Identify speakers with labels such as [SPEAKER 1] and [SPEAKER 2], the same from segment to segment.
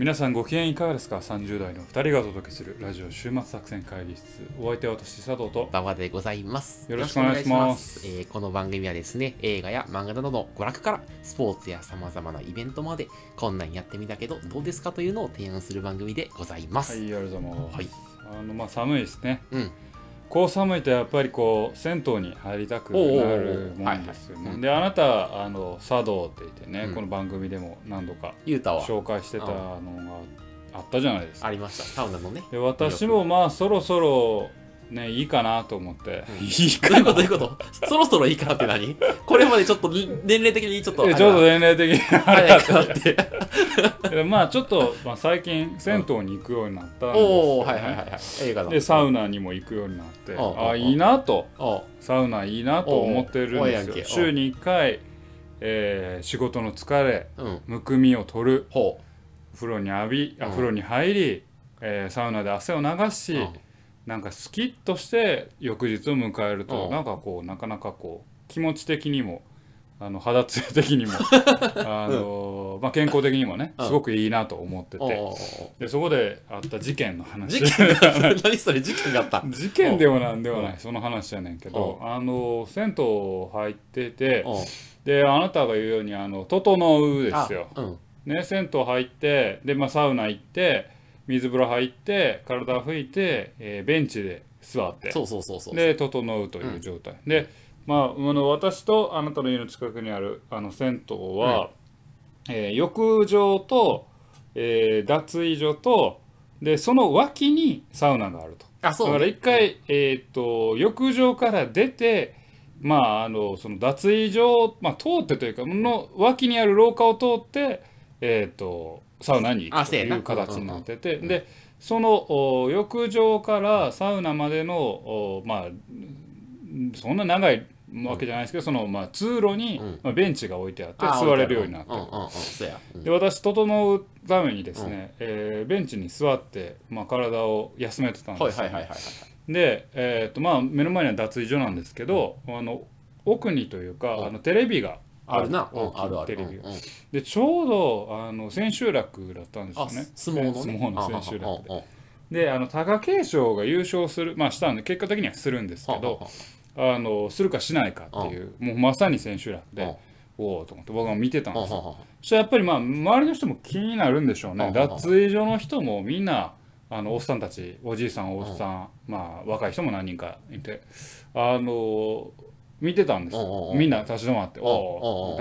[SPEAKER 1] 皆さんご機嫌いかがですか ?30 代の2人がお届けするラジオ週末作戦会議室お相手は私佐藤と
[SPEAKER 2] 馬場でございます。
[SPEAKER 1] よろしくお願いします
[SPEAKER 2] えーこの番組はですね、映画や漫画などの娯楽からスポーツや様々なイベントまでこんなんやってみたけどどうですかというのを提案する番組でございます。
[SPEAKER 1] はいありがとうございます、
[SPEAKER 2] はい
[SPEAKER 1] あのまあ寒いですね
[SPEAKER 2] うん。
[SPEAKER 1] こう寒いとやっぱりこう銭湯に入りたくなるもんですよね。であなたあの茶道って言ってね、
[SPEAKER 2] うん。
[SPEAKER 1] この番組でも何度か紹介してたのがあったじゃないですか。
[SPEAKER 2] ありました。サウナのね。
[SPEAKER 1] で私もまあそろそろねいいかなと思って、
[SPEAKER 2] うん。
[SPEAKER 1] いいか
[SPEAKER 2] どういうこと？どういうこと？そろそろいいかなって何？これまでちょっと年齢的にちょっと
[SPEAKER 1] ちょっと年齢的に
[SPEAKER 2] 早くなって。
[SPEAKER 1] でまあちょっと、まあ、最近銭湯に行くようになったんですよ、ね。
[SPEAKER 2] おおはいはいはいはい。映画の。
[SPEAKER 1] でサウナにも行くようになって。
[SPEAKER 2] おうおうおう。
[SPEAKER 1] あいいなと。サウナいいなと思ってるんですよ。週に1回、えー仕事の疲れ
[SPEAKER 2] うん。
[SPEAKER 1] むくみを取る。
[SPEAKER 2] ほ
[SPEAKER 1] 風呂に浴びあ
[SPEAKER 2] うん。
[SPEAKER 1] 風呂に入り、えーサウナで汗を流し、
[SPEAKER 2] う。うん
[SPEAKER 1] なんかスキッとして翌日を迎えると、
[SPEAKER 2] うん。
[SPEAKER 1] なんかこうなかなかこう気持ち的にもあの肌つや的にも あの、まあ、健康的にもね
[SPEAKER 2] うん。
[SPEAKER 1] すごくいいなと思ってて、でそこであった事件の話。
[SPEAKER 2] 何それ事件があった？
[SPEAKER 1] 事件でもなんでもないその話やねんけど
[SPEAKER 2] う。
[SPEAKER 1] あの銭湯入っててであなたが言うようにあの整うですよ。ね、銭湯入ってで、まあ、サウナ行って水風呂入って体を拭いて、えーベンチで座って
[SPEAKER 2] そうそうそうそう。
[SPEAKER 1] で整うという状態、で、まあ、あの私とあなたの家の近くにあるあの銭湯は、えー浴場と、えー脱衣所とでその脇にサウナがあると。
[SPEAKER 2] あ、そう。
[SPEAKER 1] だから一回、えー、と浴場から出て、まあ、あのその脱衣所、まあ、通ってというかの脇にある廊下を通って、えー、とサウナに行くという形になってて、でそのお浴場からサウナまでのおまあうんそんな長いわけじゃないですけど、その、まあ、通路に、
[SPEAKER 2] うん。
[SPEAKER 1] まあ、ベンチが置いてあって
[SPEAKER 2] あ
[SPEAKER 1] 座れるようになってで私整うためにですね、えーベンチに座って、まあ、体を休めてたんですよ。で、えーとまあ、目の前には脱衣所なんですけど、あの奥にというか、
[SPEAKER 2] うん。
[SPEAKER 1] あのテレビが
[SPEAKER 2] あるな。う
[SPEAKER 1] 大きい
[SPEAKER 2] んあるある。
[SPEAKER 1] テレビがでちょうどあの千秋楽だったんですよ
[SPEAKER 2] あ、
[SPEAKER 1] ね
[SPEAKER 2] 相撲のね。
[SPEAKER 1] 相撲の千秋楽で。であの貴景勝が優勝するまあしたんで結果的にはするんですけどあのするかしないかっていうもうまさに千秋楽
[SPEAKER 2] うん。
[SPEAKER 1] でおおと思って僕は見てたんですよ。そしたらやっぱりまあ周りの人も気になるんでしょうね。
[SPEAKER 2] うん
[SPEAKER 1] 脱衣所の人もみんなあのおっさんたちおじいさんおっさん、まあ若い人も何人かいてあの見てたんです。みんな立ち止まって「
[SPEAKER 2] うん
[SPEAKER 1] おお
[SPEAKER 2] うん。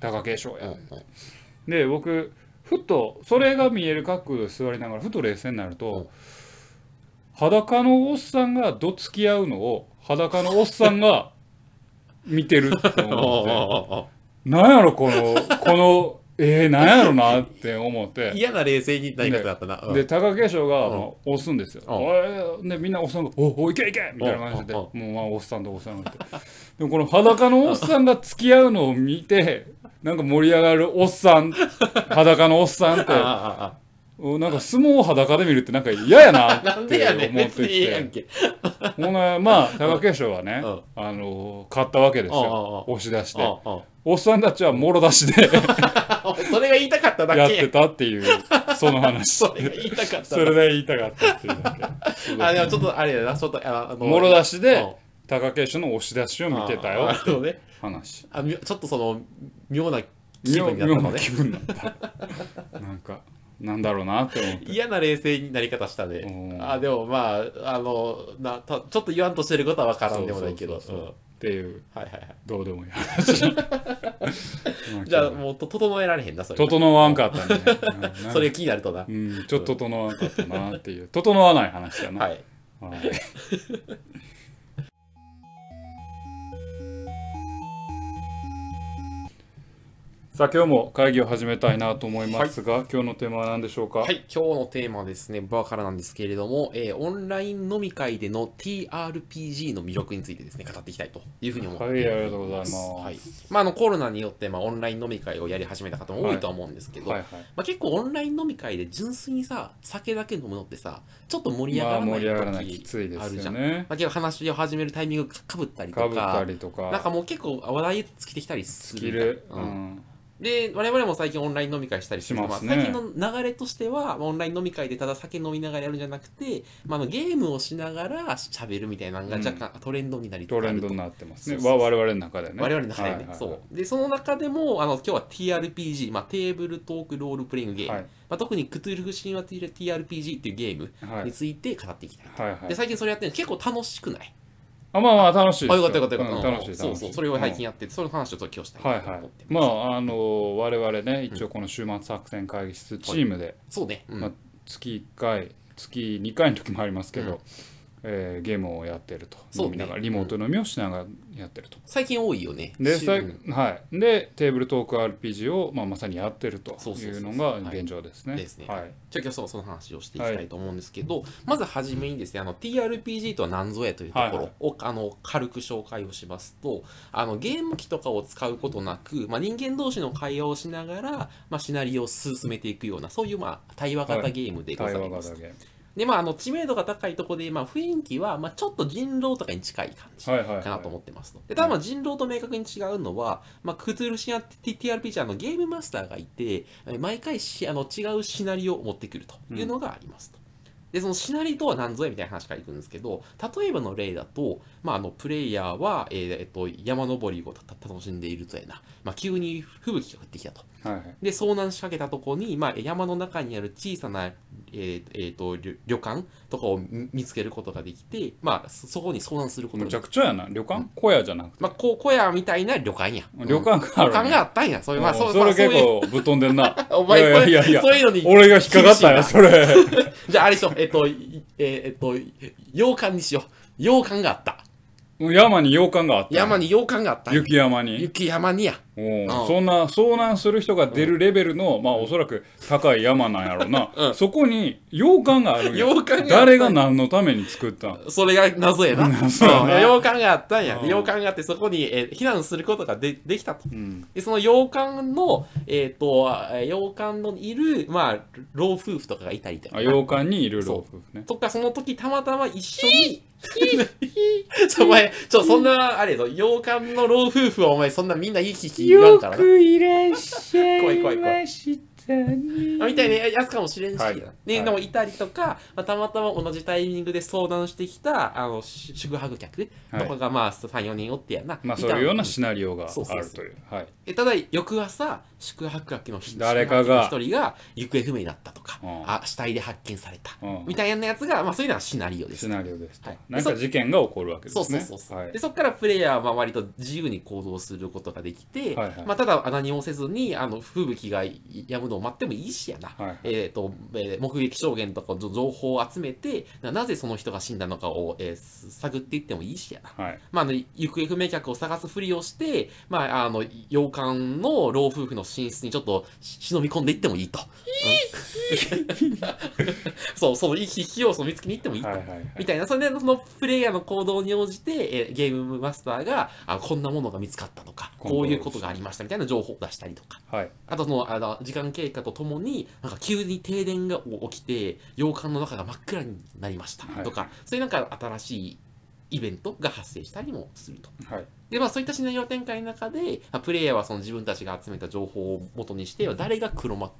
[SPEAKER 1] 貴貴景勝や」で僕ふとそれが見える角度で座りながらふと冷静になると、
[SPEAKER 2] うん。
[SPEAKER 1] 裸のおっさんがどつき合うのを裸のおっさんが 見てるって思って。
[SPEAKER 2] うんうん。
[SPEAKER 1] なんやろこのこのえー、なんやろなって思って。
[SPEAKER 2] 嫌な冷静にだったな。うん。
[SPEAKER 1] で貴景勝が、押すんですよ、
[SPEAKER 2] うん。
[SPEAKER 1] でみんなおっさんが「おおいけいけ!」みたいな感じで、
[SPEAKER 2] うん。
[SPEAKER 1] もうまあおっさんとおっさんがいて。でもこの裸のおっさんが付き合うのを見てなんか盛り上がるおっさん 裸のおっさんってなんか相撲を裸で見るってなんか嫌やなっ て。思ってきて
[SPEAKER 2] け。
[SPEAKER 1] ほなまあ貴景勝はね、
[SPEAKER 2] うん
[SPEAKER 1] あの勝ったわけです
[SPEAKER 2] うんうん
[SPEAKER 1] よ押し出して
[SPEAKER 2] うんうん
[SPEAKER 1] おっさんたちはもろ出しで
[SPEAKER 2] それが言いたかっただ
[SPEAKER 1] やって
[SPEAKER 2] け。
[SPEAKER 1] たっていうその話
[SPEAKER 2] それが言いたかった
[SPEAKER 1] それ
[SPEAKER 2] だ
[SPEAKER 1] で言いたかったっていうだけ
[SPEAKER 2] け。あ、でもちょっとあれやな。ちょっと、ああの
[SPEAKER 1] もろ出しで
[SPEAKER 2] うん
[SPEAKER 1] 貴景勝の押し出しを見てたよ
[SPEAKER 2] ああのね。
[SPEAKER 1] 話
[SPEAKER 2] あみちょっとその、妙な気
[SPEAKER 1] 妙
[SPEAKER 2] 分になったのね。
[SPEAKER 1] 妙な気分になったなんかなんだろうなって思って
[SPEAKER 2] 嫌な冷静になり方したね
[SPEAKER 1] う。ん
[SPEAKER 2] あ、でもまあ、あの、なたちょっと言わんとしてることは分からんでもないけど。
[SPEAKER 1] っていう
[SPEAKER 2] はいはいはい。
[SPEAKER 1] どうでもいい話
[SPEAKER 2] じゃあもうと整えられへんな、それ。
[SPEAKER 1] 整わんかったねうん
[SPEAKER 2] それ気になるとな。
[SPEAKER 1] うんちょっと整わんかったなっていう整わない話だな
[SPEAKER 2] はい。
[SPEAKER 1] はいさあ今日も会議を始めたいなと思いますが、今日のテーマは何でしょうか、
[SPEAKER 2] はい、今日のテーマはですね、バーからなんですけれども、えーオンライン飲み会での TRPG の魅力についてですね、語っていきたいというふうに思って
[SPEAKER 1] はいありがとうございます。
[SPEAKER 2] はい。まあ、あの、コロナによって、まあ、オンライン飲み会をやり始めた方も多いとは思うんですけど、
[SPEAKER 1] はいはい。
[SPEAKER 2] まあ、結構オンライン飲み会で純粋にさ、酒だけ飲むのってさ、ちょっと盛り上が
[SPEAKER 1] まあ
[SPEAKER 2] らない
[SPEAKER 1] 盛り上がらないき
[SPEAKER 2] 時
[SPEAKER 1] ついです
[SPEAKER 2] あるじゃん。
[SPEAKER 1] よね
[SPEAKER 2] まあ、結構話を始めるタイミングかぶったりとか、
[SPEAKER 1] かぶったりとか。
[SPEAKER 2] なんかもう結構話題尽きてきたりするじゃんう
[SPEAKER 1] うん。ん
[SPEAKER 2] で、我々も最近オンライン飲み会したりして
[SPEAKER 1] します
[SPEAKER 2] 最近の流れとしては、まあオンライン飲み会でただ酒飲みながらやるんじゃなくて、まあ、あのゲームをしながら喋るみたいなのが若干トレンドになりつつあると。
[SPEAKER 1] トレンドになってますね。
[SPEAKER 2] そう
[SPEAKER 1] 我々の中でね。
[SPEAKER 2] 我々の中でね、
[SPEAKER 1] はいはいはい。
[SPEAKER 2] そう。でその中でもあの今日は TRPG、まあ、テーブルトークロールプレイングゲーム、
[SPEAKER 1] はい。
[SPEAKER 2] まあ、特にクトゥルフ神話 TRPG っていうゲーム
[SPEAKER 1] はい。
[SPEAKER 2] について語っていきたい
[SPEAKER 1] はい。
[SPEAKER 2] で最近それやってるの結構楽しくない
[SPEAKER 1] あまあまあ楽しいです
[SPEAKER 2] あよかったよかったよかった、
[SPEAKER 1] うん楽しい
[SPEAKER 2] そうそう。それを最近
[SPEAKER 1] や
[SPEAKER 2] やってて、その話をちょっと今日したい
[SPEAKER 1] はいはい
[SPEAKER 2] なと思って。
[SPEAKER 1] まああの我々ね一応この週末作戦会議室チームで
[SPEAKER 2] そうね、うん。
[SPEAKER 1] まあ月1回月2回の時もありますけど、
[SPEAKER 2] うん
[SPEAKER 1] えーゲームをやってると。
[SPEAKER 2] そうね。
[SPEAKER 1] 飲みながらリモート飲みをしながらやってると。
[SPEAKER 2] 最近多いよね。し
[SPEAKER 1] ではい、でテーブルトーク RPG を、まあ、まさにやってるというのが現状ですね。
[SPEAKER 2] ですね。
[SPEAKER 1] はい。
[SPEAKER 2] じゃあ今日そその話をしていきたいと思うんですけど、まずはじめにですねあの TRPG とは何ぞやというところを、あの軽く紹介をしますとあのゲーム機とかを使うことなく、まあ、人間同士の会話をしながら、まあ、シナリオを進めていくようなそういう、まあ、対話型ゲームでございます。
[SPEAKER 1] 型ゲーム
[SPEAKER 2] でまあ、あの知名度が高いところで、まあ、雰囲気は、まあ、ちょっと人狼とかに近い感じかなと思ってますと。でただまあ人狼と明確に違うのは、まあ、クトゥルシア TRPG はあのゲームマスターがいて、え毎回しあの違うシナリオを持ってくるというのがありますと。でそのシナリオとは何ぞやみたいな話からいくんですけど例えばの例だと、まあ、あのプレイヤーは、えーえっと、山登りをたた楽しんでいるとやな、まあ、急に吹雪が降ってきたと。
[SPEAKER 1] はいはい
[SPEAKER 2] で遭難しかけたところに、まあ、山の中にある小さな、えーえーと旅旅館とかを見見つけることができて、まあ、そそこに遭難することが
[SPEAKER 1] むちゃくちゃやな旅館？小屋じゃなくて？
[SPEAKER 2] まあ、こう小屋みたいな旅館や。
[SPEAKER 1] 旅館がある
[SPEAKER 2] 旅館があったんや。そういう、まあ、そう
[SPEAKER 1] それ結
[SPEAKER 2] まあそういう。
[SPEAKER 1] 構ぶっ飛んでんな
[SPEAKER 2] お前
[SPEAKER 1] いやいやいや
[SPEAKER 2] そういうのに。
[SPEAKER 1] 俺が引っかかったんやそれ
[SPEAKER 2] じゃあ、あれでしょ。えっと、いええっと、洋館にしよう。洋館があった。
[SPEAKER 1] 山に洋館があった
[SPEAKER 2] 山に洋館があった。
[SPEAKER 1] 雪山に
[SPEAKER 2] 雪山にや。
[SPEAKER 1] おそんな遭難する人が出るレベルの、まあおそらく高い山なんやろな、
[SPEAKER 2] うん。
[SPEAKER 1] そこに洋館があるんや。
[SPEAKER 2] 洋館が
[SPEAKER 1] 誰が何のために作ったん？
[SPEAKER 2] それが謎やな。洋館があったんや。
[SPEAKER 1] うん。
[SPEAKER 2] 洋館があって、そこに、えー避難することがでできたと。
[SPEAKER 1] うん。
[SPEAKER 2] で、その洋館の、えっ、と、えー洋館のいる、まあ、老夫婦とかがいたりとか。
[SPEAKER 1] あ。洋館にいる老夫婦ね。
[SPEAKER 2] とか、その時たまたま一緒に、ちょ、お前、ちょ、そんな、あれぞ、洋館の老夫婦はお前、そんなみんないい聞き言わんからな。
[SPEAKER 1] いらっしゃ
[SPEAKER 2] 怖い怖い怖い
[SPEAKER 1] した
[SPEAKER 2] みたいなやつかもしれんし、
[SPEAKER 1] はい。
[SPEAKER 2] ね
[SPEAKER 1] はい。
[SPEAKER 2] でもいたりとか、まあ、たまたま同じタイミングで相談してきたあのし宿泊客とかがまあ3、4人おってやな。
[SPEAKER 1] まあ
[SPEAKER 2] た
[SPEAKER 1] そういうようなシナリオがあ
[SPEAKER 2] そう。そうそう
[SPEAKER 1] るとい。うはい
[SPEAKER 2] えただ、翌朝、宿泊客の一
[SPEAKER 1] 誰かが
[SPEAKER 2] 一人が行方不明になったとか、
[SPEAKER 1] うん。
[SPEAKER 2] あ死体で発見された、
[SPEAKER 1] うん。
[SPEAKER 2] みたいなやつが、まあそういうのはシナリオです。
[SPEAKER 1] シ。ナリオですと、
[SPEAKER 2] はい。
[SPEAKER 1] なんか事件が起こるわけですね。
[SPEAKER 2] そうそうそうそう、
[SPEAKER 1] はい。
[SPEAKER 2] でそこからプレイヤーは割と自由に行動することができて、
[SPEAKER 1] はいはい。
[SPEAKER 2] まあ、ただ何もせずにあの吹雪が止むのを待ってもいいしやな、
[SPEAKER 1] はい
[SPEAKER 2] えーとえー目撃証言とかぞ情報を集めてななぜその人が死んだのかを、えーす探っていってもいいしやな。
[SPEAKER 1] はい。
[SPEAKER 2] まあ、あの行方不明客を探すふりをして、まあ、あの洋館の老夫婦の寝室にちょっとし忍び込んでいってもいいと。うん。そう、そのいい引き要素を見つけに行ってもいいと。
[SPEAKER 1] はいはいはい。
[SPEAKER 2] みたいな、それでそのプレイヤーの行動に応じて、えーゲームマスターがあこんなものが見つかったとか、こういうことがありましたみたいな情報を出したりとか、
[SPEAKER 1] はい。
[SPEAKER 2] あとそのあの時間経過とともに、なんか急に停電が起きて、洋館の中が真っ暗になりました
[SPEAKER 1] はい。
[SPEAKER 2] とか、そういうなんか新しいイベントが発生したりもすると。
[SPEAKER 1] はい。
[SPEAKER 2] で、まあそういったシナリオ展開の中で、まあプレイヤーはその自分たちが集めた情報を元にして、誰が黒幕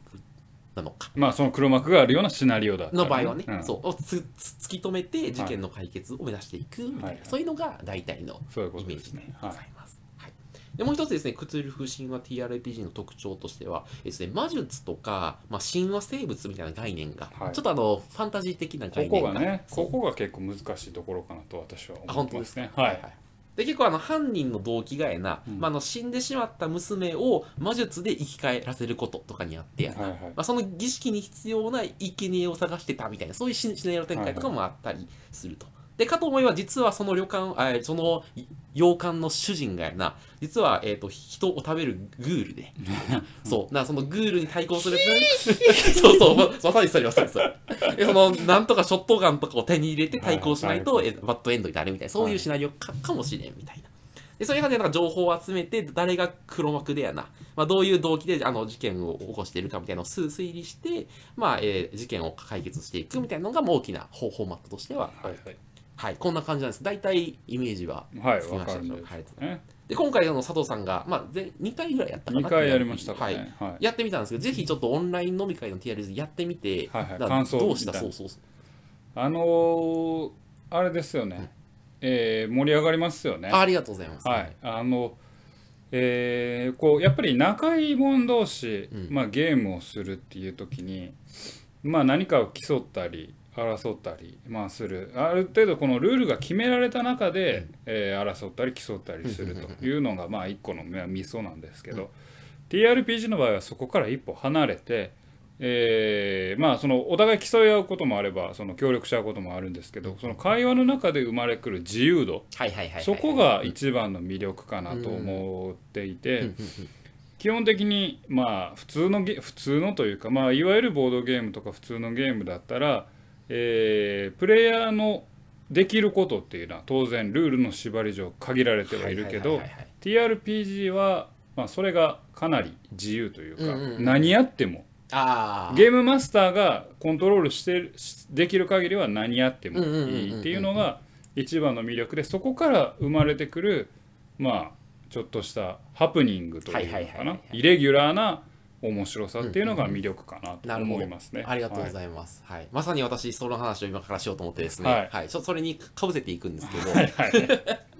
[SPEAKER 2] なのか。
[SPEAKER 1] まあその黒幕があるようなシナリオだったら
[SPEAKER 2] の場合はね、
[SPEAKER 1] うん。
[SPEAKER 2] そう。をつつ突き止めて事件の解決を目指していくみたいな、
[SPEAKER 1] はい。
[SPEAKER 2] そういうのが大体のイメージでございます。はいでもう一つですね、クツルフ神話 TRPG の特徴としては、ですね、魔術とか、まあ、神話生物みたいな概念が、
[SPEAKER 1] はい。
[SPEAKER 2] ちょっとあのファンタジー的な
[SPEAKER 1] こ
[SPEAKER 2] 概念が。
[SPEAKER 1] こがねここが結構難しいところかなと私は
[SPEAKER 2] あ
[SPEAKER 1] 思ってま
[SPEAKER 2] 本当ですすね。
[SPEAKER 1] ねはい
[SPEAKER 2] で結構あの犯人の動機がやな、
[SPEAKER 1] うん。
[SPEAKER 2] まあ、あの死んでしまった娘を魔術で生き返らせることとかにあってやな、
[SPEAKER 1] はいはい。
[SPEAKER 2] まあ、その儀式に必要な生贄を探してたみたいなそういうシシナリオ展開とかもあったりすると。でかと思えば実はその旅館あその洋館の主人がやな。実は、えー、と人を食べるグールで。そう。なそのグールに対抗する。そうそう。ままさにそれまさにそれでそのなんとかショットガンとかを手に入れて対抗しないと、
[SPEAKER 1] はい
[SPEAKER 2] えバッドエンドになるみたいな。そういうシナリオか,、かもしれんみたいな。でそういう感じでなんか情報を集めて誰が黒幕でやな、まあ、どういう動機であの事件を起こしているかみたいなのを推推理して、まあえー事件を解決していくみたいなのがまあ大きなフォフォーマットとしては
[SPEAKER 1] はいはい
[SPEAKER 2] はい、こんな感じなんです。大体イメージは
[SPEAKER 1] はい
[SPEAKER 2] つきました。でしょう。
[SPEAKER 1] わかるんです
[SPEAKER 2] はい
[SPEAKER 1] ね
[SPEAKER 2] で今回あの佐藤さんが、まあ、前2回ぐらいやったかな。
[SPEAKER 1] 2回やりましたか
[SPEAKER 2] はい。
[SPEAKER 1] ねはい。
[SPEAKER 2] やってみたんですけど、ぜひちょっとオンライン飲み会の TRS やってみて、
[SPEAKER 1] はいはい。感想
[SPEAKER 2] どうした？そうそうそう。
[SPEAKER 1] あのーあれですよね。えー盛り上がりますよね。
[SPEAKER 2] あありがとうございます。
[SPEAKER 1] はい、あの、えーこうやっぱり仲いい者同士、
[SPEAKER 2] うん。
[SPEAKER 1] まあ、ゲームをするっていう時に、まあ、何かを競ったり争ったり、まあ、する。ある程度このルールが決められた中で、えー争ったり競ったりするというのがまあ一個のまあミソなんですけど、TRPG の場合はそこから一歩離れて、えーまあそのお互い競い合うこともあればその協力し合うこともあるんですけどその会話の中で生まれくる自由度。そこが一番の魅力かなと思ってい
[SPEAKER 2] うん
[SPEAKER 1] て、
[SPEAKER 2] うんうん。
[SPEAKER 1] 基本的にまあ普通のゲ普通のというか、まあ、いわゆるボードゲームとか普通のゲームだったら、えープレイヤーのできることっていうのは当然ルールの縛り上限られてはいるけど TRPG は、まあ、それがかなり自由というか、
[SPEAKER 2] うんうんうん。
[SPEAKER 1] 何やっても。
[SPEAKER 2] ああ。
[SPEAKER 1] ゲームマスターがコントロールしてしできる限りは何やってもいいっていうのが一番の魅力でそこから生まれてくるまあちょっとしたハプニングというのかな。い。イレギュラーな面白さっていうのが魅力かなと思いますね。
[SPEAKER 2] ありがとうご
[SPEAKER 1] い
[SPEAKER 2] ざいます。はい。まさに私、その話を今からしようと思ってですね、
[SPEAKER 1] は
[SPEAKER 2] はいい。ちょっとそれにかぶせていくんですけど、
[SPEAKER 1] はいはい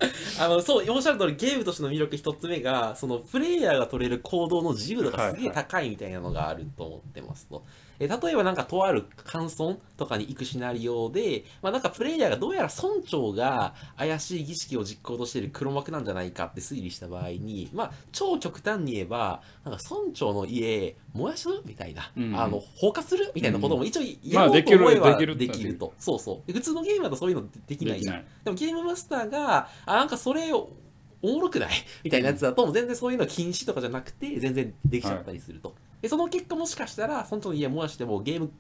[SPEAKER 2] あの、そう、おっしゃる通り、ゲームとしての魅力一つ目が、その、プレイヤーが取れる行動の自由度がすげえ高いみたいなのがあると思ってますと。え例えばなんかとある感想とかに行くシナリオで、まあなんかプレイヤーがどうやら村長が怪しい儀式を実行としている黒幕なんじゃないかって推理した場合に、まあ超極端に言えば、なんか村長の家燃やすみたいな、
[SPEAKER 1] うん
[SPEAKER 2] あの、放火するみたいなことも一応や
[SPEAKER 1] まあ
[SPEAKER 2] ろうと思えば
[SPEAKER 1] できる
[SPEAKER 2] できると。そうそう。で普通のゲームだとそういうのできないじゃん。
[SPEAKER 1] で
[SPEAKER 2] もゲームマスターが、あ、なんかそれを、おもろくない？みたいなやつだと、全然そういうの禁止とかじゃなくて、全然できちゃったりすると。で、その結果もしかしたら、村長の家燃やしてもゲーム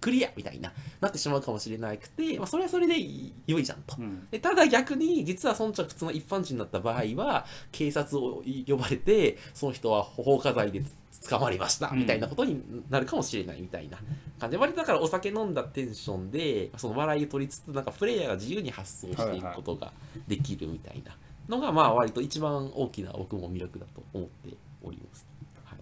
[SPEAKER 2] クリアみたいな、なってしまうかもしれなくて、まあ、それはそれで良いじゃんと。
[SPEAKER 1] うん。
[SPEAKER 2] でただ逆に、実は村長が普通の一般人だった場合は、警察を呼ばれて、その人は放火罪で捕まりました、
[SPEAKER 1] うん。
[SPEAKER 2] みたいなことになるかもしれないみたいな感じ。で、割とだからお酒飲んだテンションで、その笑いを取りつつ、なんかプレイヤーが自由に発想していくことができるみたいなのが、まあ割と一番大きな僕も魅力だと思っております。はい、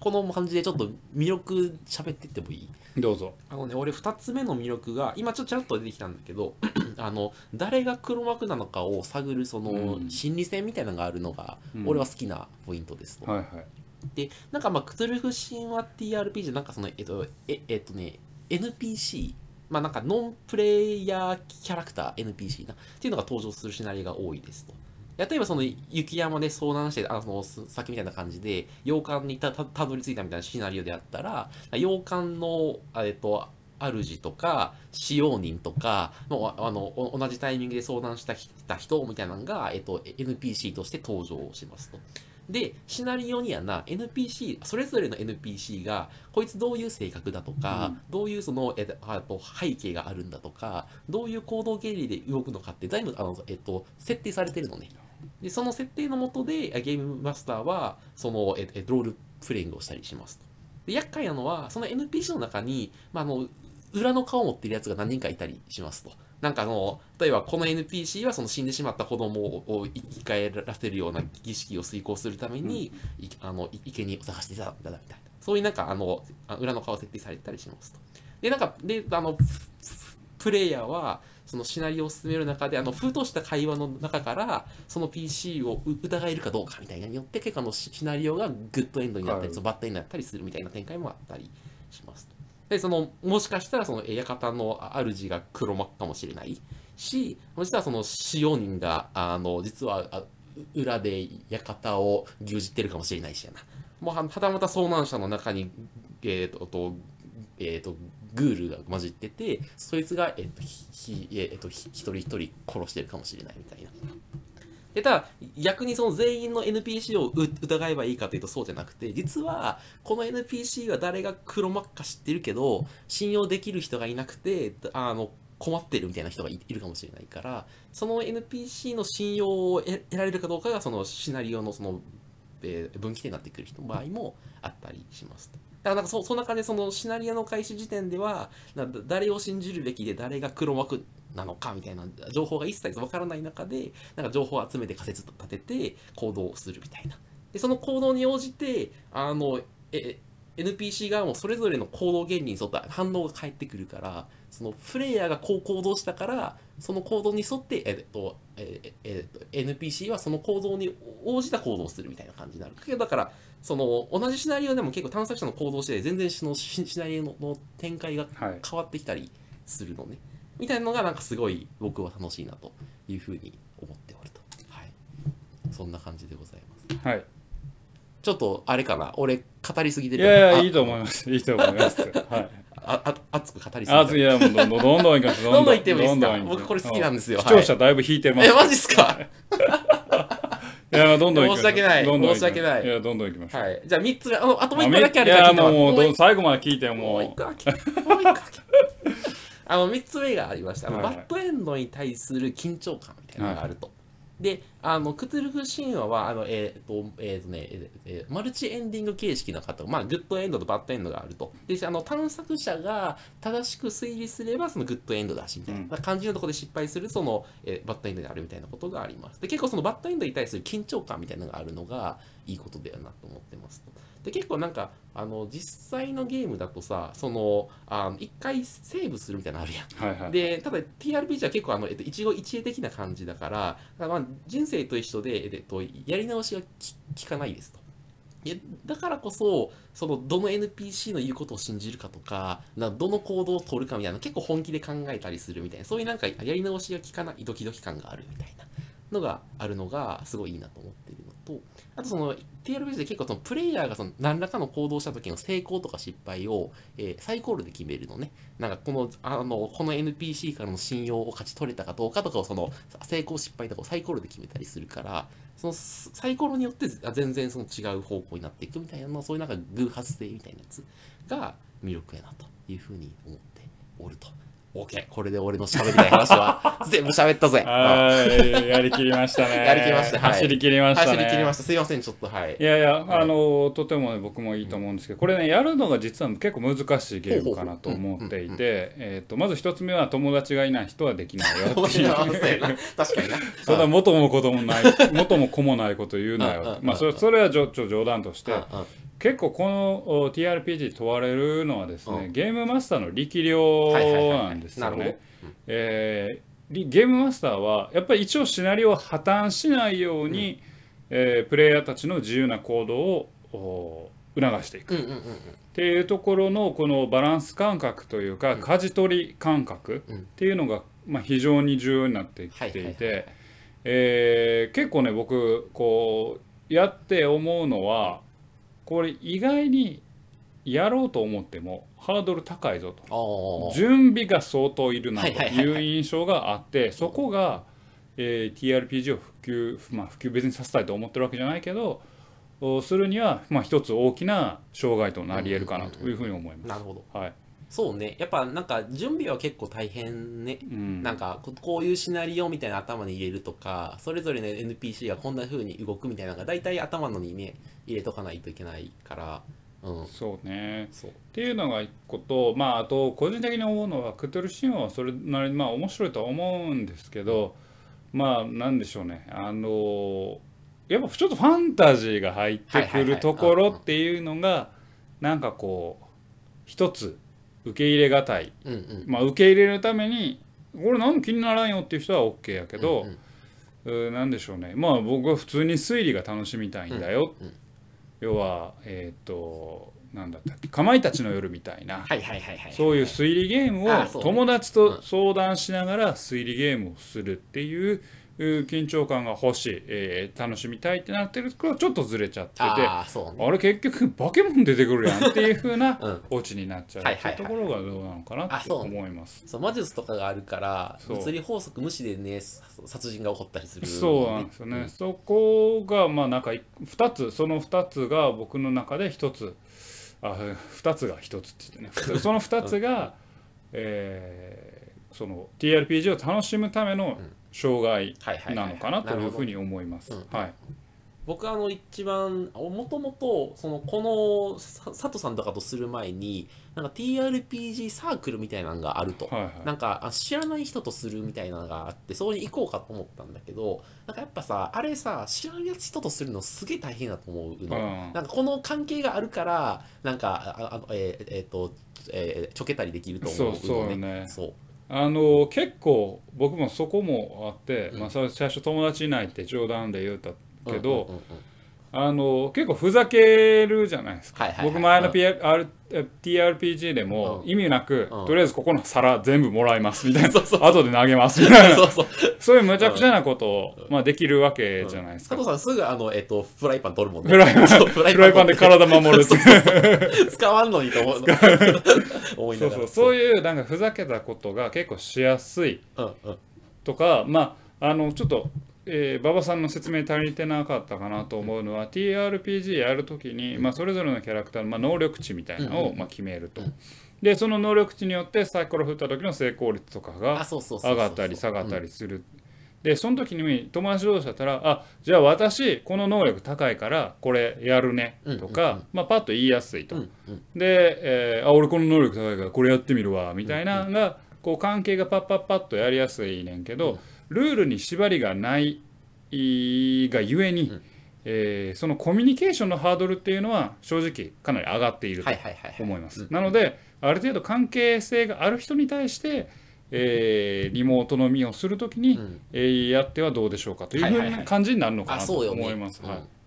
[SPEAKER 2] この感じでちょっと魅力喋ってってもいい？
[SPEAKER 1] どうぞ。
[SPEAKER 2] あのね、俺2つ目の魅力が、今ちょっとちらっと出てきたんだけど、あの、誰が黒幕なのかを探る、その、
[SPEAKER 1] うん
[SPEAKER 2] 心理戦みたいなのがあるのが、
[SPEAKER 1] うん
[SPEAKER 2] 俺は好きなポイントですと。
[SPEAKER 1] はいはい。
[SPEAKER 2] で、なんかまあ、クトゥルフ神話 TRPG なんかその、えっと、え、えっとね、NPC、まあなんかノンプレイヤーキャラクター NPC なっていうのが登場するシナリオが多いですと。例えばその雪山で遭難して、あの、さっきみたいな感じで、洋館にたどり着いたみたいなシナリオであったら、洋館の、えっと、主とか使用人とかのあの同じタイミングで相談した人みたいなのが、えっと、NPC として登場しますと。で、シナリオにはな、NPC、それぞれの NPC が、こいつどういう性格だとか、どういうその、えっと、背景があるんだとか、どういう行動原理で動くのかって、全部、あの、えっと、設定されてるのね。で、その設定のもとで、ゲームマスターは、その、ええロールプレイングをしたりしますと。で、厄介なのは、その NPC の中に、まあ、あの、裏の顔を持ってるやつが何人かいたりしますと。なんかあの、例えばこの NPC はその死んでしまった子供を生き返らせるような儀式を遂行するために、いあのい生贄を探していたんだみたいな。そういうなんかあの、あ裏の顔設定されたりしますと。で、なんか、で、あの、ププレイヤーは、そのシナリオを進める中で、あの、ふとした会話の中から、その PC をう疑えるかどうかみたいなのによって、結構あのシシナリオがグッドエンドになったり、
[SPEAKER 1] はい
[SPEAKER 2] そのバッドエンドになったりするみたいな展開もあったりしますと。で、その、もしかしたら、その、館の主が黒幕かもしれないし、もしかしたら、その、使用人が、あの、実は、裏で館を牛耳ってるかもしれないしやな。もうは、たまた遭難者の中に、えっ、と、とえっ、と、グールが混じってて、そいつが、えっ、と、ひ、えっ、と、一人一人殺してるかもしれないみたいな。でただ逆にその全員の NPC を疑えばいいかというとそうじゃなくて実はこの NPC は誰が黒幕か知ってるけど信用できる人がいなくてあの困ってるみたいな人がいるかもしれないからその NPC の信用を得られるかどうかがそのシナリオのその、えー分岐点になってくる人の場合もあったりします。だからなんかそそんな感じでそのシナリオの開始時点では誰を信じるべきで誰が黒幕なのかみたいな情報が一切わからない中でなんか情報を集めて仮説と立てて行動するみたいな。でその行動に応じてあのえ NPC 側もそれぞれの行動原理に沿った反応が返ってくるからそのプレイヤーがこう行動したからその行動に沿って、えっとええっと、NPC はその行動に応じた行動をするみたいな感じになる。けどだからその同じシナリオでも結構探索者の行動して全然そのシナリオの展開が変わってきたりするのねみたいなのがなんかすごい僕は楽しいなというふうに思っておると。はい。そんな感じでございます。
[SPEAKER 1] はい。
[SPEAKER 2] ちょっとあれかな？俺語りすぎて
[SPEAKER 1] い
[SPEAKER 2] るあ
[SPEAKER 1] やいやいいと思います。いいと思います。はい。
[SPEAKER 2] ああ熱く語りすぎた。
[SPEAKER 1] あいやもうどんどんどんどんいきます。
[SPEAKER 2] どんどん。行ってもいいですか？
[SPEAKER 1] どんどん
[SPEAKER 2] 僕これ好きなんですよ。
[SPEAKER 1] 視聴者だいぶ引いてます。
[SPEAKER 2] えマジっすか？
[SPEAKER 1] いやどんどん
[SPEAKER 2] 申し訳ない。申し訳ない。
[SPEAKER 1] いやどんどん行きましょう
[SPEAKER 2] はい。じゃあ3つ目あともう1
[SPEAKER 1] あ
[SPEAKER 2] 個だけあるから
[SPEAKER 1] いやもう最後まで聞いて
[SPEAKER 2] もう。
[SPEAKER 1] も
[SPEAKER 2] 一個だけ。もう一個だけ。あの、3つ目がありました。あの
[SPEAKER 1] はいはい
[SPEAKER 2] バッドエンドに対する緊張感みたいなのがあると。で、あの、クトゥルフ神話は、あの、えっ、と、えっ、とね、えーえーマルチエンディング形式の方、まあ、グッドエンドとバッドエンドがあると。で、あの、探索者が正しく推理すれば、そのグッドエンドだし、みたいな感じのところで失敗する、その、えーバッドエンドにあるみたいなことがあります。で、結構そのバッドエンドに対する緊張感みたいなのがあるのが、いいことだよなと思ってますと。で結構なんかあの実際のゲームだとさそのあの一回セーブするみたいなのあるやん。
[SPEAKER 1] はいはい
[SPEAKER 2] でただ TRPG は結構あの、えっと、一期一会的な感じだからまあ、人生と一緒で、えっと、やり直しがき効かないですと。いやだからこそそのどの NPC の言うことを信じるかとかなどの行動を取るかみたいな結構本気で考えたりするみたいなそういうなんかやり直しが効かないドキドキ感があるみたいなのがあるのがすごいいいなと思っているのとあとその TRPG で結構そのプレイヤーがその何らかの行動した時の成功とか失敗を、えーサイコールで決めるのねなんかこのあのこの NPC からの信用を勝ち取れたかどうかとかをその成功失敗とかをサイコールで決めたりするからそのサイコロによって全然その違う方向になっていくみたいなそういうなんか偶発性みたいなやつが魅力やなというふうに思っておると。OK これで俺の喋りたい話は 全部喋ったぜ。
[SPEAKER 1] はいやりきりましたね。
[SPEAKER 2] やりきりました。はい。
[SPEAKER 1] 走り切りましたね。
[SPEAKER 2] 走り切りました。すいません、ちょっとはい。
[SPEAKER 1] いやいや、
[SPEAKER 2] はい。
[SPEAKER 1] あのとてもね僕もいいと思うんですけどこれねやるのが実は結構難しいゲームかなと思っていて、えー、とまず一つ目は友達がいない人はできないよっていう。
[SPEAKER 2] 確かにな。
[SPEAKER 1] それは元も子もない元も子もないこと言うなよまあそれそれはちょ冗談として結構このお TRPG 問われるのはですね、
[SPEAKER 2] うん。
[SPEAKER 1] ゲームマスターの力量なんですよね。ゲームマスターはやっぱり一応シナリオを破綻しないように、えープレイヤーたちの自由な行動をお促していく。
[SPEAKER 2] うんうんうんうん。
[SPEAKER 1] っていうところのこのバランス感覚というか、舵取り感覚
[SPEAKER 2] うん。
[SPEAKER 1] っていうのが、まあ、非常に重要になってきていてえー結構ね僕こうやって思うのはこれ意外にやろうと思ってもハードル高いぞと。準備が相当いるなと
[SPEAKER 2] はい
[SPEAKER 1] う印象があってそこが、えー TRPG を普及、まあ、普及別にさせたいと思ってるわけじゃないけどおするには、まあ、一つ大きな障害となり得るかなというふうに思います。
[SPEAKER 2] なるほど。
[SPEAKER 1] はい
[SPEAKER 2] そうね。やっぱなんか準備は結構大変ね。
[SPEAKER 1] うん
[SPEAKER 2] なんかここういうシナリオみたいな頭に入れるとかそれぞれの NPC がこんな風に動くみたいなのが大体頭のにね入れとかないといけないから。うん。
[SPEAKER 1] そうね。っていうのが一個とまああと個人的に思うのはクトゥル神話はそれなりにまあ面白いとは思うんですけどまあなんでしょうね。あのやっぱちょっとファンタジーが入ってくるところっていうのがなんかこう一つ受け入れがたい。
[SPEAKER 2] うんうん。
[SPEAKER 1] まあ受け入れるためにこれ何も気にならんよっていう人は OK やけど、
[SPEAKER 2] うんうん。
[SPEAKER 1] うーなんでしょうね。まあ僕は普通に推理が楽しみたいんだよ、
[SPEAKER 2] うんうん
[SPEAKER 1] 要はえっ、となんだったっけかまいたちの夜みたいなそういう推理ゲームを友達と相談しながら推理ゲームをするっていう緊張感が欲しい、えー楽しみたいってなってるところはちょっとずれちゃっててあ
[SPEAKER 2] ああそうね。
[SPEAKER 1] れ結局化け物出てくるやんっていう風な
[SPEAKER 2] うん。
[SPEAKER 1] オチになっちゃう
[SPEAKER 2] はい
[SPEAKER 1] ってい。うところがどうなのかなって思います。
[SPEAKER 2] そう魔術とかがあるから物理法則無視でねさ殺人が起こったりする。
[SPEAKER 1] そうなんですよね、そこがまあなんかい2つその2つが僕の中で1つあ2つが1つって言ってね。その2つが、えーその TRPG を楽しむための障害なのかなというふう
[SPEAKER 2] に
[SPEAKER 1] に思います。
[SPEAKER 2] うん
[SPEAKER 1] はい、
[SPEAKER 2] 僕はあの一番もともとそのこのさ佐藤さんとかとする前になんか TRPG サークルみたいなのがあると、
[SPEAKER 1] はいはい。
[SPEAKER 2] なんかあ知らない人とするみたいなのがあってそこに行こうかと思ったんだけどなんかやっぱさあれさ知らない人とするのすげえ大変だと思うの、
[SPEAKER 1] うん。
[SPEAKER 2] なんかこの関係があるからなんかああのえーえと、えーちょけたりできると思うの
[SPEAKER 1] そうそうよね。
[SPEAKER 2] そう
[SPEAKER 1] あの結構僕もそこもあって、
[SPEAKER 2] うん。
[SPEAKER 1] まあ、最初友達いないって冗談で言うたけど、あの結構ふざけるじゃないですか、
[SPEAKER 2] はいはいはい。
[SPEAKER 1] 僕前の
[SPEAKER 2] うん。
[SPEAKER 1] PR TRPG でも
[SPEAKER 2] うん。
[SPEAKER 1] 意味なく、
[SPEAKER 2] うん。
[SPEAKER 1] とりあえずここの皿全部もらいますみたいな。
[SPEAKER 2] そうそう。
[SPEAKER 1] 後で投げますみたいな。
[SPEAKER 2] そうそう。
[SPEAKER 1] そういう無茶苦茶なことを、まあ、できるわけじゃないですか、
[SPEAKER 2] 佐藤さんすぐあの、えっと、フライパン取るもんね。
[SPEAKER 1] フライパン。
[SPEAKER 2] フラ
[SPEAKER 1] イパンで体守る
[SPEAKER 2] 使わんのにと思う。思いながら。
[SPEAKER 1] そうそう。そういうなんかふざけたことが結構しやすい
[SPEAKER 2] うんうん。
[SPEAKER 1] とかまああのちょっとえー馬場さんの説明足りてなかったかなと思うのは TRPG やるときに、まあ、それぞれのキャラクターの、まあ、能力値みたいなのを、まあ、決めると。
[SPEAKER 2] うん。
[SPEAKER 1] でその能力値によってサイコロ振った時の成功率とか
[SPEAKER 2] あ、
[SPEAKER 1] が。上がったり下がったりする。でその時に友達同士だったら「あじゃあ私この能力高いからこれやるね」とか、
[SPEAKER 2] うん。
[SPEAKER 1] まあ、パッと言いやすいと。で、えーあ俺この能力高いからこれやってみるわみたいなのが、こう関係がパッパッパッとやりやすいねんけど、ルールに縛りがないがゆえに、
[SPEAKER 2] うん
[SPEAKER 1] えーそのコミュニケーションのハードルっていうのは正直かなり上がっていると
[SPEAKER 2] はいはいはいはい。
[SPEAKER 1] 思います。
[SPEAKER 2] うん
[SPEAKER 1] なのである程度関係性がある人に対して、えーリモート飲みをするときに、
[SPEAKER 2] うん
[SPEAKER 1] えーやってはどうでしょうかというふうない感じになるのか
[SPEAKER 2] あ、
[SPEAKER 1] なと。思います。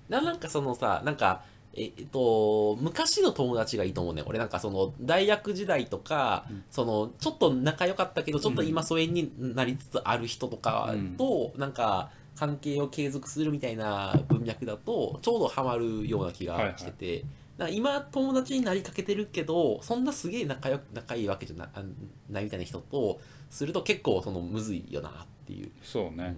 [SPEAKER 2] なんかそのさ、なんか、えっと、昔の友達がいいと思うね。俺。なんかその大学時代とか、そのちょっと仲良かったけど、ちょっと今疎遠になりつつある人とかと、なんか関係を継続するみたいな文脈だと、ちょうどハマるような気がしてて、なんか今友達になりかけてるけど、そんなすげえ仲良く仲いいわけじゃなあないみたいな人とすると結構そのむずいよなっていう。
[SPEAKER 1] そうね、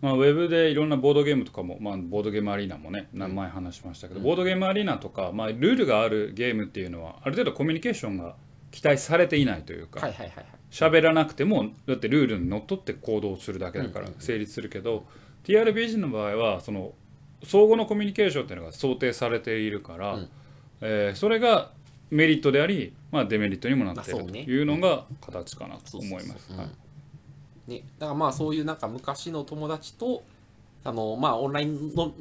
[SPEAKER 1] まあ、ウェブでいろんなボードゲームとかも、まあ、ボードゲームアリーナもね何前話しましたけど、ボードゲームアリーナとか、まあ、ルールがあるゲームっていうのはある程度コミュニケーションが期待されていないというか
[SPEAKER 2] はいはいはいはい。
[SPEAKER 1] 喋、らなくてもだってルールにのっとって行動するだけだから成立するけど、TRPG の場合はその相互のコミュニケーションっていうのが想定されているから、
[SPEAKER 2] うん。
[SPEAKER 1] えーそれがメリットであり、まあ、デメリットにもなっているというのが形かなと思います。
[SPEAKER 2] ね、だからまあそういうなんか昔の友達とあのまあオンラインの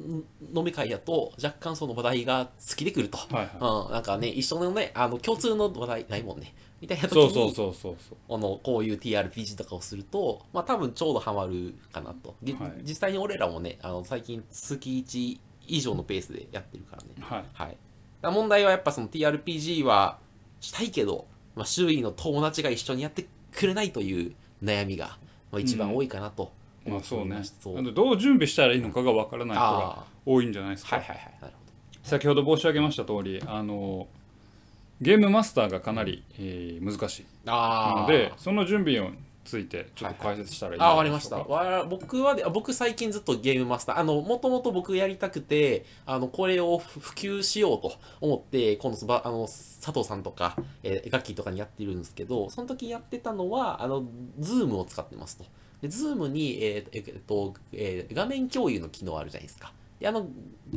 [SPEAKER 2] 飲み会だと若干その話題が尽きてくると、
[SPEAKER 1] はいはい。
[SPEAKER 2] うん、なんかね一緒のねあの共通の話題ないもんね。みたいな時に
[SPEAKER 1] そうそうそうそう
[SPEAKER 2] あのこういう TRPG とかをするとまあ多分ちょうどハマるかなと、ぎ
[SPEAKER 1] はい。
[SPEAKER 2] 実際に俺らもねあの最近月1以上のペースでやってるからね。
[SPEAKER 1] はい。
[SPEAKER 2] はい、問題はやっぱその TRPG はしたいけど、まあ、周囲の友達が一緒にやってくれないという悩みが、まあ、一番多いかなと。
[SPEAKER 1] まあそうね。あとどう準備したらいいのかがわからない人が
[SPEAKER 2] あ
[SPEAKER 1] 多いんじゃないですか、
[SPEAKER 2] あはいはいはい。なるほ
[SPEAKER 1] 先ほど申し上げました通りあのゲームマスターがかなり、えー難しいなのでその準備についてちょっと解説したらいい
[SPEAKER 2] あ、わかりました。わ僕は、僕最近ずっとゲームマスター、あの、もともと僕やりたくて、あの、これを普及しようと思って、今度、あの、佐藤さんとか、えー、ガッキーとかにやってるんですけど、その時やってたのは、あの、ズームを使ってますと。で、ズームに、えーえーっと、えー画面共有の機能あるじゃないですか。で、あの、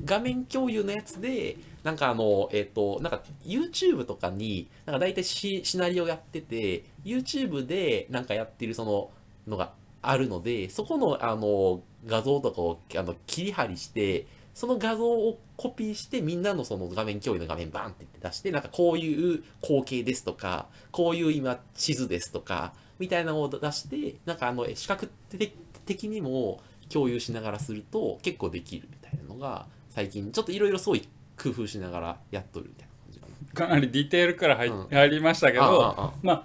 [SPEAKER 2] 画面共有のやつで、なんかあの、えっ、と、なんか YouTube とかに、なんか大体シシナリオやってて、YouTube でなんかやってるそののがあるので、そこのあの画像とかをあの切り張りして、その画像をコピーしてみんなのその画面共有の画面バンって出して、なんかこういう光景ですとか、こういう今地図ですとか、みたいなのを出して、なんかあの視覚的にも共有しながらすると結構できる。いなのが最近ちょっといろいろそういう工夫しながらやっとるみたいな感じかな。
[SPEAKER 1] かなりディテールから入,、
[SPEAKER 2] うん
[SPEAKER 1] 入りましたけど
[SPEAKER 2] ああああ
[SPEAKER 1] まあ、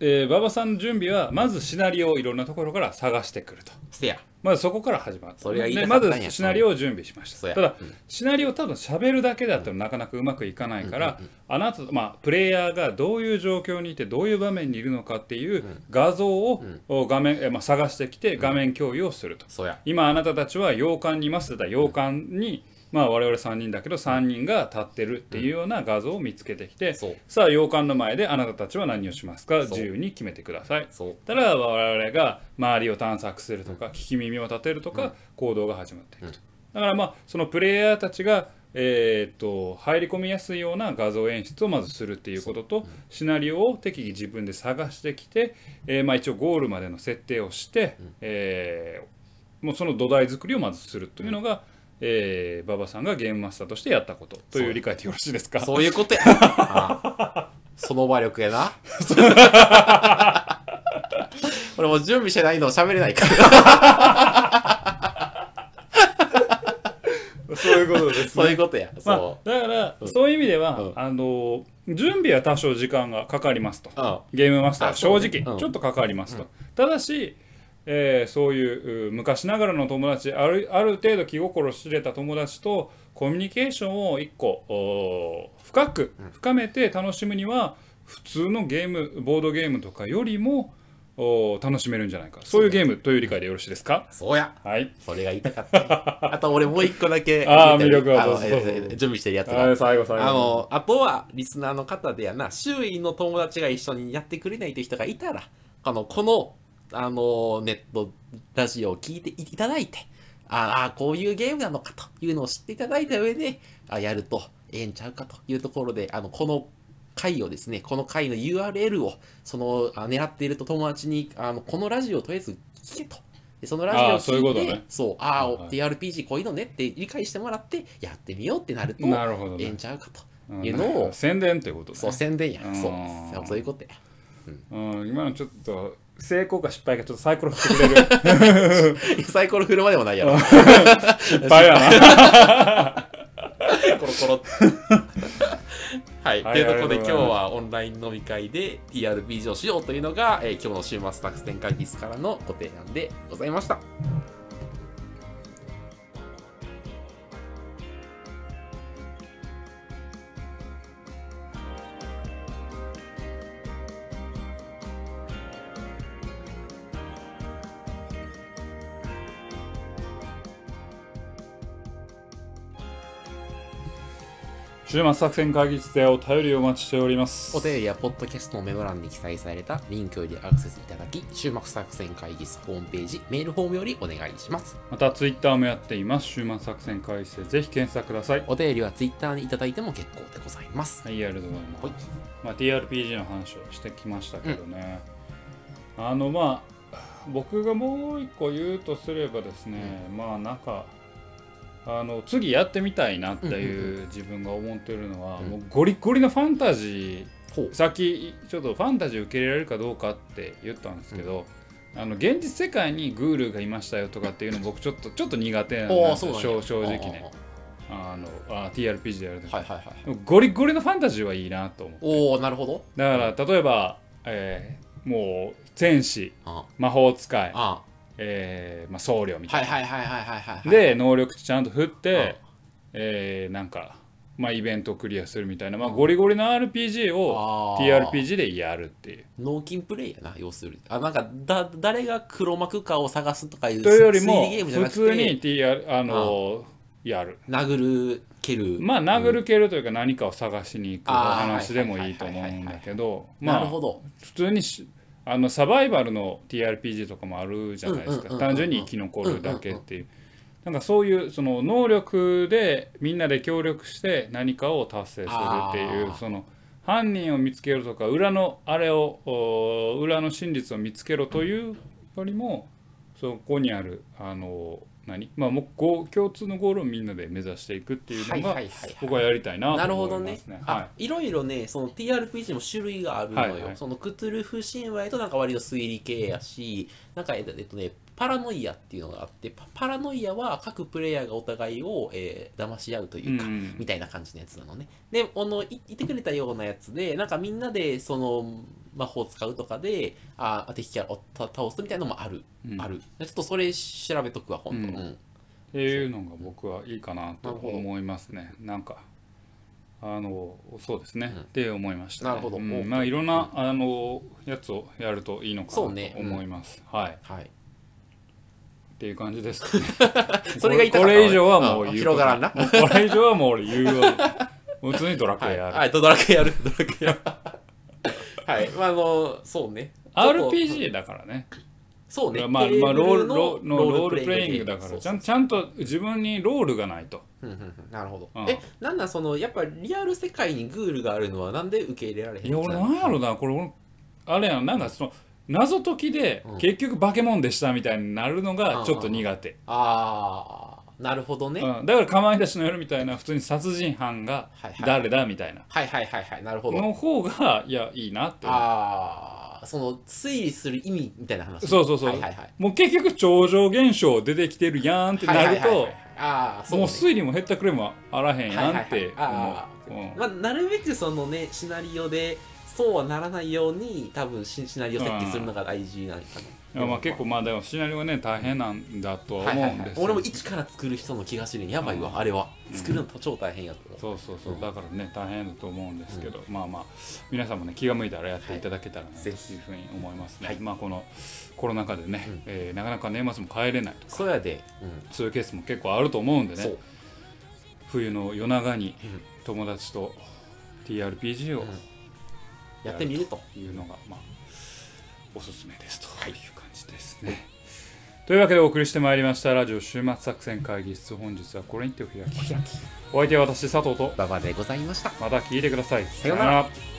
[SPEAKER 1] えー馬場さんの準備はまずシナリオをいろんなところから探してくると
[SPEAKER 2] せや。
[SPEAKER 1] まずそこから始まる
[SPEAKER 2] それが言い
[SPEAKER 1] でま
[SPEAKER 2] たかったんや。
[SPEAKER 1] ずシナリオを準備しまし
[SPEAKER 2] そうや。
[SPEAKER 1] たただ
[SPEAKER 2] うん。
[SPEAKER 1] シナリオを多分喋るだけだとなかなかうまくいかないから、あなた、まあ、プレイヤーがどういう状況にいてどういう場面にいるのかっていう画像を、画面、えまあ、探してきて画面共有をすると、
[SPEAKER 2] そうや。
[SPEAKER 1] 今あなたたちは洋館にいます。だったら洋館に、まあ、我々3人だけど3人が立ってるっていうような画像を見つけてきて、
[SPEAKER 2] そう。
[SPEAKER 1] さあ洋館の前であなたたちは何をしますか？自由に決めてください。
[SPEAKER 2] そう。
[SPEAKER 1] たら我々が周りを探索するとか、聞き耳を立てるとか、行動が始まっていくと、だだからまあそのプレイヤーたちがえー、と入り込みやすいような画像演出をまずするっていうことと、シナリオを適宜自分で探してきて、えーまあ、一応ゴールまでの設定をして、えーもうその土台作りをまずするというのが、えー馬場さんがゲームマスターとしてやったことという理解でよろしいですか？
[SPEAKER 2] そういうことや。あその場力やな。俺もう準備してないの喋れないから。
[SPEAKER 1] そういうことです
[SPEAKER 2] そういうことや。
[SPEAKER 1] まあ
[SPEAKER 2] そ、
[SPEAKER 1] だから、そういう意味では、
[SPEAKER 2] うん
[SPEAKER 1] あの準備は多少時間がかかりますと
[SPEAKER 2] う。うん。
[SPEAKER 1] ゲームマスター正直
[SPEAKER 2] ねうん
[SPEAKER 1] ちょっと関わりますと、ただし、えーそういうう昔ながらの友達あるある程度気心知れた友達とコミュニケーションを一個深く深めて楽しむには普通のゲームボードゲームとかよりもおー楽しめるんじゃないかそういうゲームという理解でよろしいですか？
[SPEAKER 2] そうや。
[SPEAKER 1] はい
[SPEAKER 2] それが言いたかった。あと俺もう一個だけ。
[SPEAKER 1] あー魅力はどうぞ
[SPEAKER 2] 準備してるやつが
[SPEAKER 1] はい。最後最後
[SPEAKER 2] あの、あとは、リスナーの方でやな、周囲の友達が一緒にやってくれないという人がいたら、あの、この、あの、ネット、ラジオを聞いていただいて、ああ、こういうゲームなのかというのを知っていただいた上で、あやるとええんちゃうかというところで、あの、この回をですね、この回の URL を、その、あ狙っていると友達に、あの、このラジオをとりあえず聞けと。でそのラジオを
[SPEAKER 1] あーそういう
[SPEAKER 2] 聞いて、
[SPEAKER 1] ことね
[SPEAKER 2] そう、ああ、
[SPEAKER 1] はいはい
[SPEAKER 2] TRPG こういうのねって理解してもらって、やってみようってなると、
[SPEAKER 1] なるほどね
[SPEAKER 2] ええんちゃうかと。
[SPEAKER 1] うん
[SPEAKER 2] いうのを
[SPEAKER 1] 宣伝ということね
[SPEAKER 2] そう、宣伝や。
[SPEAKER 1] うん
[SPEAKER 2] そう。そういうことや。
[SPEAKER 1] うん、今のちょっと成功か失敗かちょっとサイコロ振ってくれる
[SPEAKER 2] サイコロ振るまでもないやろ。
[SPEAKER 1] 失敗やな
[SPEAKER 2] コロコロ。はい。
[SPEAKER 1] はい
[SPEAKER 2] というところで今日はオンライン飲み会で TRPG をしようというのが、えー今日の週末作戦会議室からのご提案でございました。
[SPEAKER 1] 週末作戦会議室でお便りをお待ちしております。
[SPEAKER 2] お便りやポッドキャストのメモ欄に記載されたリンクよりアクセスいただき、週末作戦会議室ホームページ、メールフォームよりお願いします。
[SPEAKER 1] またツイッターもやっています。週末作戦会議室でぜひ検索ください。
[SPEAKER 2] お便りは Twitter にいただいても結構でございます。
[SPEAKER 1] はいありがとうございます、
[SPEAKER 2] はい。
[SPEAKER 1] まあ、TRPG の話をしてきましたけどね、あのまあ僕がもう一個言うとすればですね、まあなんかあの次やってみたいなっていう自分が思ってるのは、
[SPEAKER 2] うん
[SPEAKER 1] もうゴリゴリのファンタジー。さっきちょっとファンタジー受け入れられるかどうかって言ったんですけど、あの現実世界にグールがいましたよとかっていうの僕ちょっとちょっと苦手なん
[SPEAKER 2] お
[SPEAKER 1] ですよ正正直ね。あのあ TRPG でやるとき、
[SPEAKER 2] はいはいはい。
[SPEAKER 1] ゴリゴリのファンタジーはいいなと思う
[SPEAKER 2] おおなるほど。
[SPEAKER 1] だから例えば、えーもう戦士。
[SPEAKER 2] あ
[SPEAKER 1] 魔法使い、
[SPEAKER 2] あ
[SPEAKER 1] えーまあ、僧侶みたいな、
[SPEAKER 2] はいはいはいはいはい。
[SPEAKER 1] で能力値ちゃんと振って、えーなんか、まあ、イベントをクリアするみたいな、まあ、ゴリゴリの RPG を TRPG でやるっていう
[SPEAKER 2] 脳筋プレイやな、要するに。あ、なんか、だ、誰が黒幕かを探すとかいう
[SPEAKER 1] というよりも普通に TR あのやる
[SPEAKER 2] 殴る、蹴る。
[SPEAKER 1] まあ殴る蹴るというか何かを探しに行くお話でもいいと思うんだけどまあ
[SPEAKER 2] なるほど。
[SPEAKER 1] 普通にしあのサバイバルの TRPG とかもあるじゃないですか。単純に生き残るだけっていう。なんかそういうその能力でみんなで協力して何かを達成するっていうその犯人を見つけるとか裏のあれをお裏の真実を見つけろというよりもそこにあるあの何？まあもう共通のゴールをみんなで目指していくっていうのが僕はやりたいな
[SPEAKER 2] なる
[SPEAKER 1] と
[SPEAKER 2] ほどね
[SPEAKER 1] 思いますね。。
[SPEAKER 2] あ
[SPEAKER 1] は、
[SPEAKER 2] いろいろね、その TRPG も種類があるのよ。
[SPEAKER 1] はいはい
[SPEAKER 2] そのクトゥルフ神話やとなんか割と推理系やし、なんかえっとね、パラノイアっていうのがあって、パパラノイアは各プレイヤーがお互いを、えー騙し合うというか、
[SPEAKER 1] うんうん
[SPEAKER 2] みたいな感じのやつなのね。で、あの、いいてくれたようなやつで、なんかみんなでその魔法を使うとかで、あ敵キャラをた倒すみたいなのもある。
[SPEAKER 1] うん
[SPEAKER 2] ある。ちょっとそれ調べとくわ、今度。
[SPEAKER 1] うん
[SPEAKER 2] うん
[SPEAKER 1] っていうのが僕はいいかなと思いますね。なんかあのそうですね、
[SPEAKER 2] うん
[SPEAKER 1] って思いました、ね。
[SPEAKER 2] なるほど
[SPEAKER 1] うん
[SPEAKER 2] OK
[SPEAKER 1] まあいろんな、あのやつをやるといいのかなと
[SPEAKER 2] そうね
[SPEAKER 1] 思います。はい。っ
[SPEAKER 2] はい。
[SPEAKER 1] ていう感じです。
[SPEAKER 2] それが言い
[SPEAKER 1] これ以上はもう
[SPEAKER 2] 広がらんな。
[SPEAKER 1] これ以上はもう俺言うよ。普通にドラクエやる。
[SPEAKER 2] はい、ドラクエやる、ドラクエやる。はい、まあ、あの、そうね。
[SPEAKER 1] RPG だからね。
[SPEAKER 2] そうね。
[SPEAKER 1] まあ、まあ、ロール
[SPEAKER 2] ブルの
[SPEAKER 1] ロールプレイングだからちゃんちゃんと自分にロールがないと。
[SPEAKER 2] うんうんうん。なるほど、
[SPEAKER 1] うん。
[SPEAKER 2] えなんなんそのやっぱリアル世界にグールがあるのはなんで受け入れられへん
[SPEAKER 1] いや俺なんやろなこれ俺あれやんなんかその謎解きで
[SPEAKER 2] うん。
[SPEAKER 1] 結局化け物でしたみたいになるのがちょっと苦手、
[SPEAKER 2] ああなるほどね、
[SPEAKER 1] うん、だからかまいたちの夜みたいな普通に殺人犯が誰だみたいな。
[SPEAKER 2] はいはいはいはい。なるほど。
[SPEAKER 1] の方がいやいいなって
[SPEAKER 2] ああその推理する意味みたいな話。
[SPEAKER 1] そうそうそう、
[SPEAKER 2] はいはいはい。
[SPEAKER 1] もう結局超常現象出てきてるやんってなると
[SPEAKER 2] ああそう、
[SPEAKER 1] もう
[SPEAKER 2] ね、
[SPEAKER 1] 推理も減ったくれもあらへんやんって
[SPEAKER 2] あ
[SPEAKER 1] 思う。うん。
[SPEAKER 2] まあ、なるべくそのねシナリオでそうはならないように多分シシナリオ設計するのが大事なのかな、
[SPEAKER 1] いやまあ結構まあでもシナリオはね大変なんだとは思うんです
[SPEAKER 2] 俺も一から作る人の気がしてるやばいわ、あれは。作るの超大変やと
[SPEAKER 1] そうそうそう。だからね大変だと思うんですけど、まあまあ皆さんもね気が向いたらやっていただけたらなというふうに思いますね、
[SPEAKER 2] はい。
[SPEAKER 1] まあこのコロナ禍でね、
[SPEAKER 2] うん。
[SPEAKER 1] えーなかなか年末も帰れないとか。
[SPEAKER 2] そうやで、
[SPEAKER 1] そういうケースも結構あると思うんで
[SPEAKER 2] うん、
[SPEAKER 1] ね冬の夜長に
[SPEAKER 2] うん。
[SPEAKER 1] 友達と TRPG を
[SPEAKER 2] うん。やってみると。
[SPEAKER 1] いうのがまあおすすめですという感じですね、というわけでお送りしてまいりましたラジオ週末作戦会議室。本日はこれにてお開き
[SPEAKER 2] お開き。
[SPEAKER 1] お相手は私佐藤と。
[SPEAKER 2] 馬場でございました。
[SPEAKER 1] また聞いてください。
[SPEAKER 2] さようなら。
[SPEAKER 1] ら